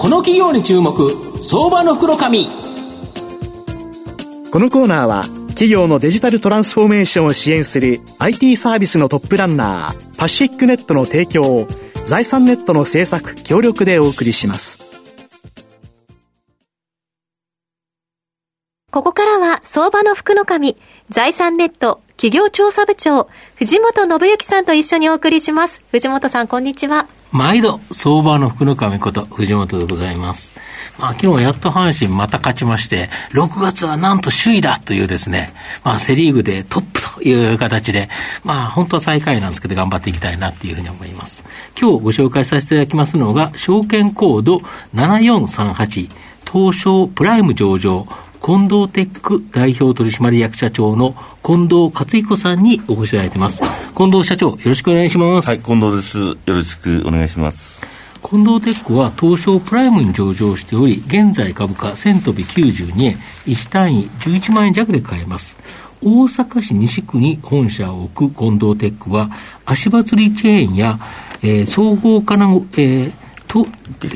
この企業に注目相場の袋紙。このコーナーは企業のデジタルトランスフォーメーションを支援する IT サービスのトップランナーパシフィックネットの提供を財産ネットの制作協力でお送りします。ここからは相場の福の神財産ネット企業調査部長藤本信之さんと一緒にお送りします。藤本さんこんにちは毎度、相場の福の神こと、藤本でございます。まあ、今日やっと阪神また勝ちまして、6月はなんと首位だというですね、まあ、セリーグでトップという形で、まあ、本当は最下位なんですけど、頑張っていきたいなっていうふうに思います。今日ご紹介させていただきますのが、証券コード7438、東証プライム上場、近藤テック代表取締役社長の近藤克彦さんにお越しいただいてます。近藤社長、よろしくお願いします。はい、近藤です。よろしくお願いします。近藤テックは東証プライムに上場しており、現在株価1000飛び92円、1単位11万円弱で買えます。大阪市西区に本社を置く近藤テックは、足場釣りチェーンや、えー、総合金具、えー、と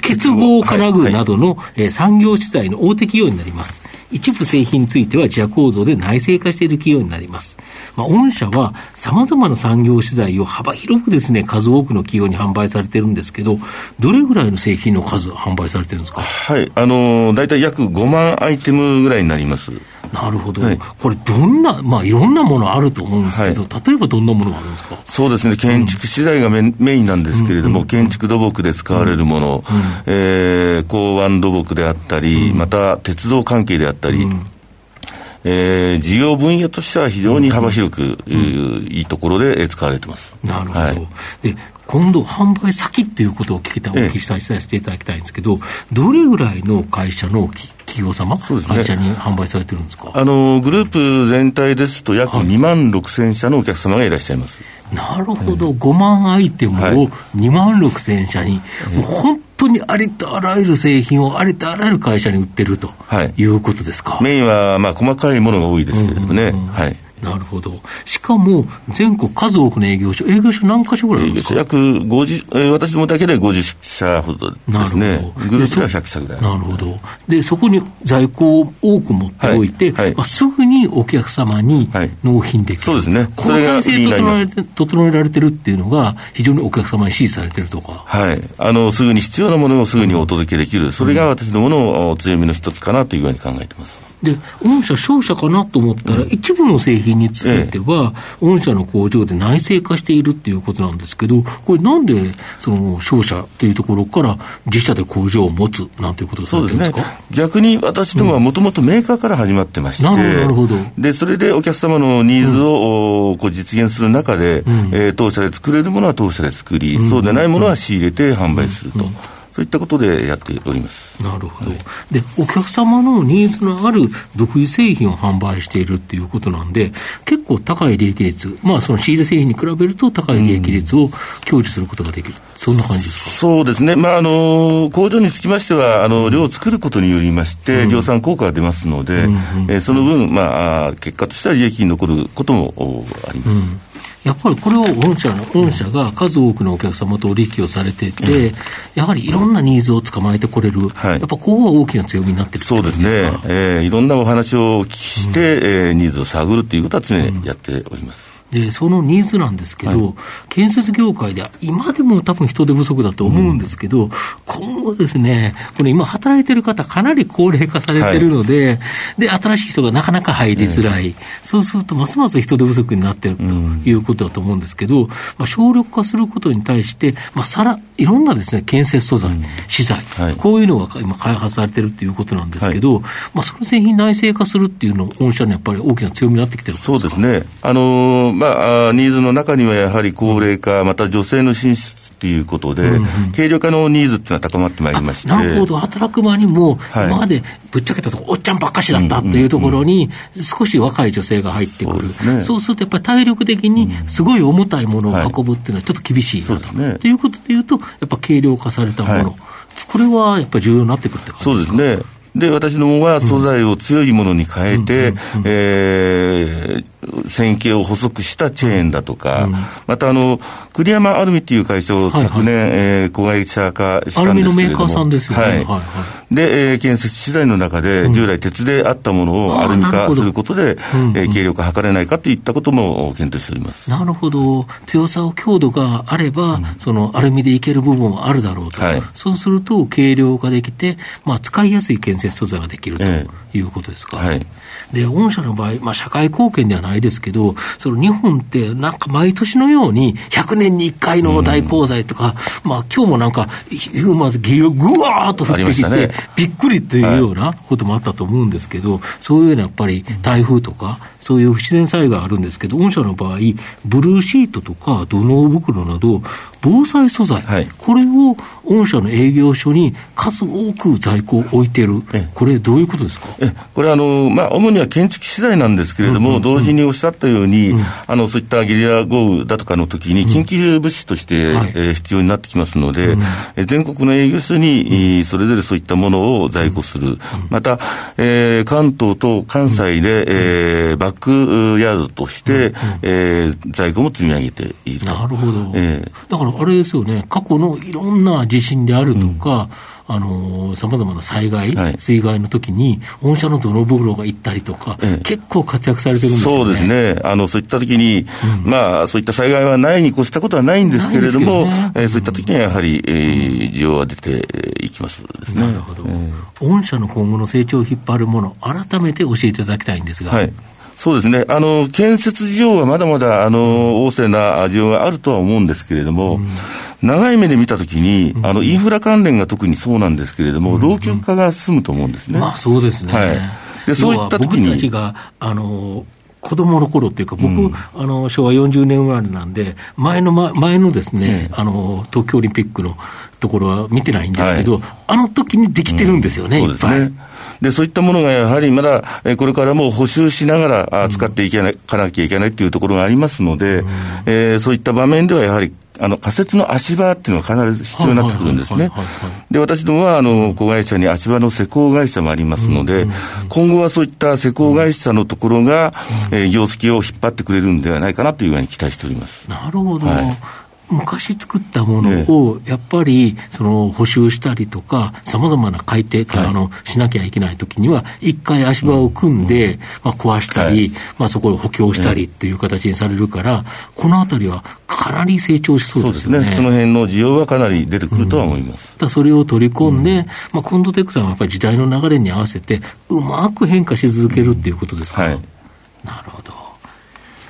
結合金具などの、はいはい、産業資材の大手企業になります。一部製品については自社構造で内製化している企業になります。まあ、御社は様々な産業資材を幅広くですね、数多くの企業に販売されてるんですけど、どれぐらいの製品の数販売されてるんですか？はい、あの、大体約5万アイテムぐらいになります。なるほど、はい、これ、どんな、まあ、いろんなものあると思うんですけど、はい、例えばどんなものがあるんですか？そうですね、建築資材がメ,、メインなんですけれども、うん、建築土木で使われるもの、うん、えー、港湾土木であったり、うん、また鉄道関係であったり、うん。えー、事業分野としては非常に幅広く、うん、いいところで使われてます。なるほど。はい、で今度、販売先っていうことを聞きたお聞きさせていただきたいんですけど、どれぐらいの会社の企業様、ね、会社に販売されてるんですか？あのグループ全体ですと、約2万6000社のお客様がいらっしゃいます。なるほど、5万アイテムを2万6000社に、もう本当にありとあらゆる製品をありとあらゆる会社に売ってるということですか？メインはまあ細かいものが多いですけれどもね。うんうんうん、はいなるほど。しかも、全国数多くの営業所、営業所何箇所ぐらいあるんですか？約50、えー、私どもだけで50社ほどですね。グループは100社ぐらい。なるほど。で、そこに在庫を多く持っておいて、はいはい、まあ、すぐにお客様に納品できる。そうですね。この体制整え整えられてるっていうのが、非常にお客様に支持されてるとか。はい。あの、すぐに必要なものをすぐにお届けできる。それが私どもの強みの一つかなというふうに考えています。で、御社、商社かなと思ったら、うん、一部の製品については、御社の工場で内製化しているっていうことなんですけど、これ、なんで、その商社っていうところから、自社で工場を持つなんていうことされてるんですか、ね、逆に私どもはもともとメーカーから始まってまして、うん、なるほど。でそれでお客様のニーズを、うん、こう実現する中で、うん、えー、当社で作れるものは当社で作り、そうでないものは仕入れて販売すると。そういったことでやっております。なるほど、はい、でお客様のニーズのある独自製品を販売しているっていうことなんで、結構高い利益率、まあ、その仕入れ製品に比べると高い利益率を享受することができる、うん、そんな感じですか？そうですね、まああの、工場につきましては、あの量を作ることによりまして、量産効果が出ますので、うん、えー、その分、まあ、結果としては利益に残ることもあります。うんやっぱりこれを御社の、御社が数多くのお客様と取引をされてて、やはりいろんなニーズを捕まえてこれる、はい、やっぱここは大きな強みになってるそうですね、えー、いろんなお話をお聞きして、うん、えー、ニーズを探るっていうことは常にやっております。で、そのニーズなんですけど、はい、建設業界では今でも多分人手不足だと思うんですけど、うん、今後ですね、これ今働いてる方かなり高齢化されてるので、はい、で、新しい人がなかなか入りづらい。うん、そうするとますます人手不足になってるということだと思うんですけど、まあ、省力化することに対して、まあ、さら、いろんなですね、建設素材、うん、資材、はい、こういうのが今開発されてるということなんですけど、まあ、その製品内製化するっていうの、御社のやっぱり大きな強みになってきてるそうですね。あのーまあ、ニーズの中にはやはり高齢化、また女性の進出ということで、うんうん、軽量化のニーズっていうのは高まってまいりまして。なるほど、働く場にも、はい、今までぶっちゃけたとこ、おっちゃんばっかしだったっていうところに、少し若い女性が入ってくる、そう、ね,、するとやっぱり体力的にすごい重たいものを運ぶっていうのはちょっと厳しいなと。と、ね、いうことでいうと、やっぱ軽量化されたもの、はい、これはやっぱり重要になってくるって感じですか？そうですね。で、私どもは素材を強いものに変えて、えー、線形を補足したチェーンだとか、うん、またあの、栗山アルミっていう会社を昨年、はいはい、えー、子会社化したんですけれども。アルミのメーカーさんですよね。はい。はいはいで、えー、建設資材の中で、従来鉄であったものをアルミ化することで、うん、えー、軽量化図れないかといったことも検討しております。なるほど。強さを強度があれば、うん、そのアルミでいける部分はあるだろうと。はい、そうすると、軽量化できて、まあ、使いやすい建設素材ができるということですか。えー、はい。で、御社の場合、まあ、社会貢献ではないですけど、その日本ってなんか毎年のように100年に1回の大洪災とか、うん、まあ、今日もなんか、昼間、ゲリぐわーっと降ってきて、ね、びっくりっていうようなこともあったと思うんですけど、そういうようなやっぱり台風とか、そういう不自然災害あるんですけど、御社の場合、ブルーシートとか土の袋など、防災素材、はい、これを御社の営業所に数多く在庫を置いてる、これ、どういうことですか？これあの、まあ、主には建築資材なんですけれども、うんうん。うん、同時におっしゃったように、うん、あのそういったゲリラ豪雨だとかの時に、緊急物資として、うんはい、えー、必要になってきますので、うん、全国の営業所に、うん、それぞれそういったものを在庫する、また、えー、関東と関西で、えー、バックヤードとして、えー、在庫も積み上げていると。なるほど、えー、だからあれですよね、過去のいろんな地震であるとか、あの、さまざまな災害、はい、水害の時に、御社の泥袋が行ったりとか、ええ、結構活躍されてるんですよね。そうですね。あの、そういった時に、うん、まあ、そういった災害はないに越したことはないんですけれども、ね、えー、そういった時にはやはり、えー、需要は出ていきますですね。なるほど。えー、御社の今後の成長を引っ張るもの、改めて教えていただきたいんですが。はいそうですね。あの、建設事業はまだまだ、あの、旺盛な需要があるとは思うんですけれども、うん、長い目で見たときに、あの、インフラ関連が特にそうなんですけれども、老朽化が進むと思うんですね。まあ、そうですね。はい。で、そういった時に。僕たちが、あの、子供の頃っていうか、僕、うん、あの昭和40年生まれなんで、前の、前のですね、あの東京オリンピックのところは見てないんですけど、はい、あの時にできてるんですよね、うん、いっぱい。で、そういったものがやはりまだ、これからも補修しながら使っていけない、かなきゃいけないっていうところがありますので、うん、えー、そういった場面ではやはりあの仮設の足場っていうのが必ず必要になってくるんですね。で、私どもは、あの、子会社に足場の施工会社もありますので、今後はそういった施工会社のところが、えー、業績を引っ張ってくれるんではないかなというふうに期待しております。なるほど。はい昔作ったものを、やっぱり、その、補修したりとか、さまざまな改定、あの、しなきゃいけないときには、一回足場を組んで、まあ、壊したり、まあ、そこを補強したりっていう形にされるから、このあたりはかなり成長しそうですよね。その辺の需要はかなり出てくるとは思います。だそれを取り込んで、まあ、コンドテックさんはやっぱり時代の流れに合わせて、うまく変化し続けるっていうことですか、はい、なるほど。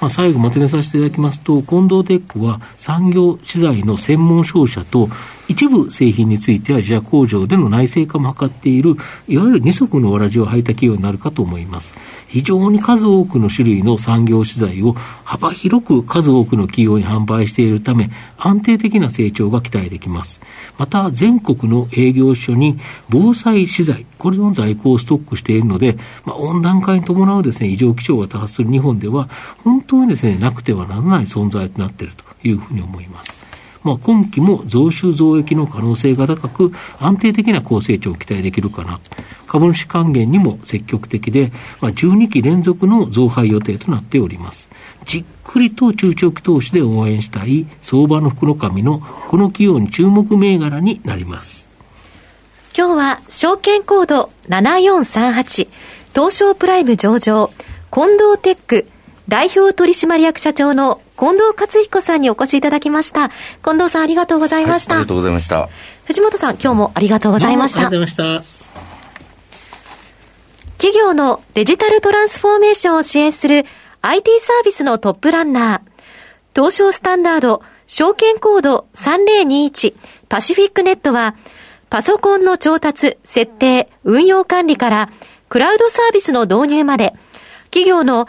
まあ、最後まとめさせていただきますと、近藤テックは産業資材の専門商社と、一部製品については自社工場での内製化も図っている、いわゆる二足のわらじを履いた企業になるかと思います。非常に数多くの種類の産業資材を幅広く数多くの企業に販売しているため、安定的な成長が期待できます。また、全国の営業所に防災資材、これの在庫をストックしているので、まあ、温暖化に伴うですね、異常気象が多発する日本では、本当にですね、なくてはならない存在となっているというふうに思います。まあ、今期も増収増益の可能性が高く、安定的な高成長を期待できるかな。株主還元にも積極的で、まあ、12期連続の増配予定となっております。じっくりと中長期投資で応援したい相場の福の神のこの企業に注目銘柄になります。今日は証券コード7438東証プライム上場近藤テック代表取締役社長の近藤克彦さんにお越しいただきました。近藤さんありがとうございました。はい、ありがとうございました。藤本さん今日もありがとうございました。ありがとうございました。企業のデジタルトランスフォーメーションを支援する IT サービスのトップランナー、東証スタンダード証券コード3021パシフィックネットは、パソコンの調達、設定、運用管理から、クラウドサービスの導入まで、企業の